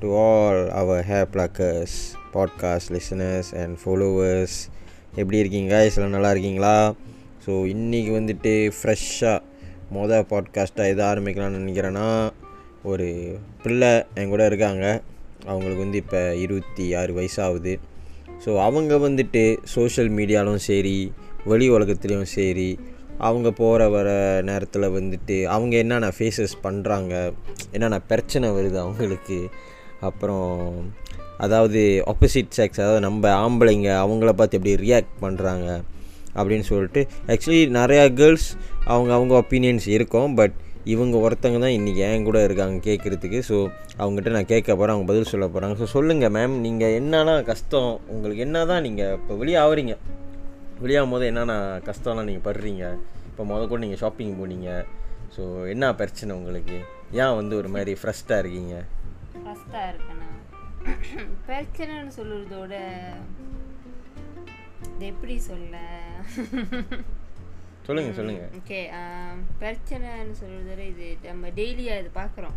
to all our hair pluckers, podcast listeners and followers. எப்படி இருக்கீங்க? guys எல்லாம் நல்லா இருக்கீங்களா? ஸோ இன்றைக்கி வந்துட்டு ஃப்ரெஷ்ஷாக மொதல் பாட்காஸ்ட்டாக எதை ஆரம்பிக்கலாம்னு நினைக்கிறேன்னா ஒரு பிள்ளை என் கூட இருக்காங்க. அவங்களுக்கு வந்து இப்போ இருபத்தி ஆறு வயசாகுது. ஸோ அவங்க வந்துட்டு சோஷியல் மீடியாலும் சரி வெளி உலகத்துலேயும் சரி அவங்க போகிற வர நேரத்தில் வந்துட்டு அவங்க என்னென்ன ஃபேஸஸ் பண்ணுறாங்க என்னென்ன பிரச்சனை வருது அவங்களுக்கு அப்புறம் அதாவது ஆப்போசிட் செக்ஸ் அதாவது நம்ம ஆம்பளைங்க அவங்கள பார்த்து எப்படி ரியாக்ட் பண்ணுறாங்க அப்படின்னு சொல்லிட்டு ஆக்சுவலி நிறையா கேர்ள்ஸ் அவங்க அவங்க ஒப்பீனியன்ஸ் இருக்கும் பட் இவங்க ஒருத்தங்க தான் இன்றைக்கி என் கூட இருக்காங்க கேட்குறதுக்கு. ஸோ அவங்ககிட்ட நான் கேட்க போகிறேன் அவங்க பதில் சொல்ல போகிறாங்க ஸோ சொல்லுங்கள் மேம் நீங்கள் என்னென்னா கஷ்டம்? உங்களுக்கு என்ன தான் நீங்கள் இப்போ வெளியே ஆகுறீங்க வெளியாகும் போது என்னென்ன கஷ்டம்லாம் நீங்கள் படுறீங்க? இப்போ முத கூட நீங்கள் ஷாப்பிங் போனீங்க. ஸோ என்ன பிரச்சனை உங்களுக்கு? ஏன் வந்து ஒரு மாதிரி ஃப்ரெஷ்டாக இருக்கீங்க? ஃபஸ்ட்டாக இருக்கேண்ணா பிரச்சனைன்னு சொல்லுறதோட இது எப்படி சொல்ல? சொல்லுங்கள் சொல்லுங்கள் ஓகே பிரச்சனைன்னு சொல்கிறதோட இது நம்ம டெய்லியாக இது பார்க்குறோம்.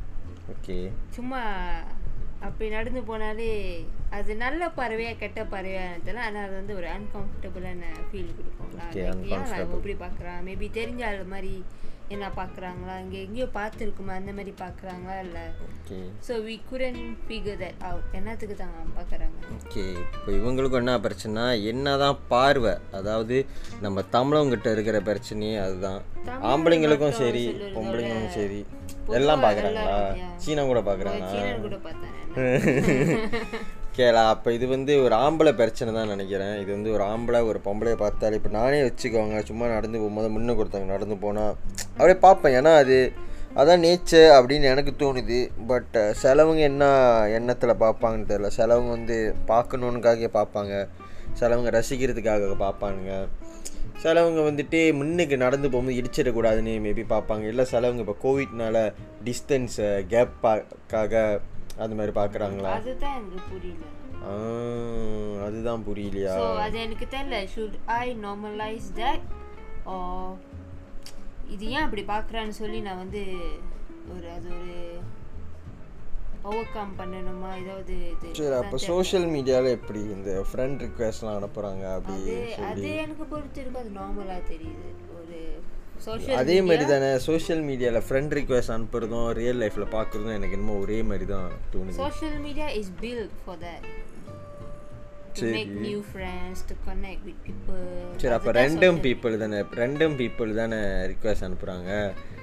ஓகே சும்மா அப்படி நடந்து போனாலே அது நல்ல பறவையா கெட்ட பறவையான்னு தெரியல ஆனால் அது வந்து ஒரு அன்கம்ஃபர்டபுளான ஃபீல் கொடுக்கும். ஏன். இப்படி பார்க்குறான்? மேபி தெரிஞ்ச ஆள் மாதிரி என்ன பார்க்குறாங்களா இங்கே எங்கேயோ பார்த்துருக்குமா? அந்த மாதிரி பார்க்குறாங்களா இல்லை? Okay. So we gotta figure that out என்னத்துக்கு தான் பார்க்குறாங்க ஓகே. இப்போ இவங்களுக்கும் என்ன பிரச்சனை என்ன தான் பார்வை அதாவது நம்ம தமிழவங்கிட்ட இருக்கிற பிரச்சனையே அதுதான். ஆம்பளைங்களுக்கும் சரி பொம்பளைங்களுக்கும் சரி எல்லாம் பார்க்குறாங்களா. சீனா கூட பார்க்குறாங்களா கேளா அப்போ இது வந்து ஒரு ஆம்பளை பிரச்சனை தான் நினைக்கிறேன். இது வந்து ஒரு ஆம்பளை ஒரு பொம்பளையை பார்த்தாலே இப்போ நானே வச்சுக்கோங்க சும்மா நடந்து போகும்போது முன்ன கொடுத்தாங்க நடந்து போனால் அப்படியே பார்ப்பேன். ஏன்னா அது அதான் நேச்சர் அப்படின்னு எனக்கு தோணுது. பட் சிலவங்க என்ன எண்ணத்தில் பார்ப்பாங்கன்னு தெரில சிலவங்க வந்து பார்க்கணுன்னுக்காக பார்ப்பாங்க. சிலவங்க ரசிக்கிறதுக்காக பார்ப்பானுங்க. சிலவங்க வந்துட்டு முன்னுக்கு நடந்து போகும்போது இடிச்சிடக்கூடாதுன்னு மேபி பார்ப்பாங்க. இல்லை சிலவங்க இப்போ கோவிட்னால டிஸ்டன்ஸை கேப்பாக்காக அது மாதிரி பார்க்குறாங்களா அதுதான் எனக்கு புரியல. அதுதான் புரியலையா? அது எனக்கு தெரியல. ஷுட் ஐ நார்மலைஸ் தட் ஓ இது ஏன் அப்படி பார்க்குறான்னு சொல்லி நான் வந்து ஒரு அது ஒரு ஓவர் பண்ணணுமா? ஏதாவது இது சரி அப்போ சோஷியல் மீடியாவில் எப்படி இந்த ஃப்ரெண்ட் ரிக்வெஸ்ட்லாம் அனுப்புகிறாங்க அப்படி அது எனக்கு பொறுத்து இருக்கு அது நார்மலாக தெரியுது. ஒரு அதே மாதிரி தானே சோஷியல் மீடியாவில் ஃப்ரெண்ட் ரிக்வெஸ்ட் அனுப்புறதும் ரியல் லைஃப்பில் பார்க்குறதும் எனக்கு என்னமோ ஒரே மாதிரி தான் தோணுது new friends to connect with people. சரி அப்போ ரெண்டும் பீப்புள் தானே ரெண்டும் பீப்புள் தானே ரிக்வெஸ்ட் அனுப்புகிறாங்க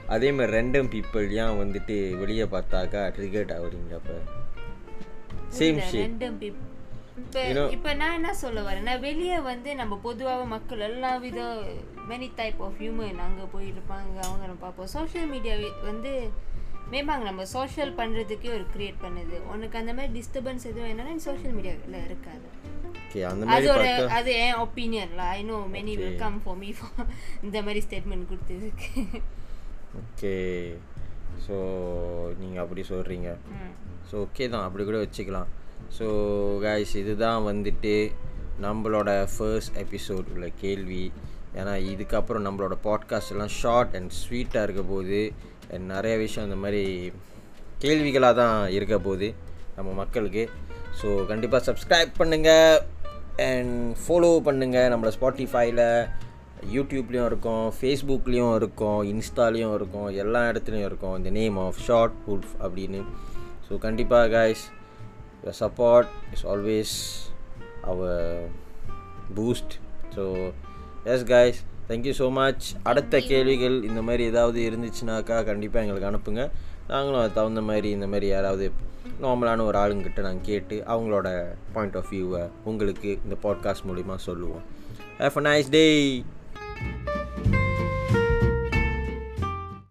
அதே மாதிரி ரெண்டும் பீப்புள் ஏன் வந்துட்டு வெளியே பார்த்தாக்கா ட்ரிகர்ட் ஆகுறீங்க அப்போ? Same shade. இப்ப இப்ப நான் என்ன சொல்ல வரேன்னா வெளியே வந்து நம்ம பொதுவாக மக்கள் எல்லா வித மெனி டைப் ஆஃப் ஹியூமன் அங்கே போயிருப்பாங்க அவங்க நம்ம பார்ப்போம். சோஷியல் மீடியா வந்து மேம்பாங்க நம்ம சோஷியல் பண்ணுறதுக்கே ஒரு கிரியேட் பண்ணுது. உனக்கு அந்த மாதிரி டிஸ்டர்பன்ஸ் எதுவும் என்னன்னா சோஷியல் மீடியாவில் இருக்காது. அது ஒரு அது என் ஒப்பீனியன்ல I know many will come for me இந்த மாதிரி ஸ்டேட்மெண்ட் கொடுத்ததுக்கு. ஓகே ஸோ நீங்கள் அப்படி சொல்கிறீங்க. ஸோ ஓகே தான் அப்படி கூட வச்சுக்கலாம். ஸோ கைஸ் இதுதான் வந்துட்டு நம்மளோட ஃபர்ஸ்ட் எபிசோட் உள்ள கேள்வி. ஏன்னா இதுக்கப்புறம் நம்மளோட பாட்காஸ்ட் எல்லாம் ஷார்ட் அண்ட் ஸ்வீட்டாக இருக்க போது அண்ட் நிறைய விஷயம் இந்த மாதிரி கேள்விகளாக தான் இருக்க போகுது நம்ம மக்களுக்கு. ஸோ கண்டிப்பாக சப்ஸ்கிரைப் பண்ணுங்கள் அண்ட் ஃபாலோ பண்ணுங்கள் நம்மளை ஸ்பாட்டிஃபைல யூடியூப்லேயும் இருக்கும் ஃபேஸ்புக்லேயும் இருக்கும் இன்ஸ்டாலேயும் இருக்கும் எல்லா இடத்துலையும் இருக்கும். இந்த நேம் ஆஃப் ஷார்ட் ஃபுட் அப்படின்னு. ஸோ கண்டிப்பாக guys your support is always our boost. So yes guys. Thank you so much. அடுத்த கேள்விகள் இந்த மாதிரி ஏதாவது இருந்துச்சுனாக்கா கண்டிப்பாக எங்களுக்கு அனுப்புங்க. நாங்களும் அது தகுந்த மாதிரி இந்த மாதிரி யாராவது நார்மலான ஒரு ஆளுங்கிட்ட நாங்கள் கேட்டு அவங்களோட பாயிண்ட் ஆஃப் வியூவை உங்களுக்கு இந்த பாட்காஸ்ட் மூலிமா சொல்லுவோம். Have a nice day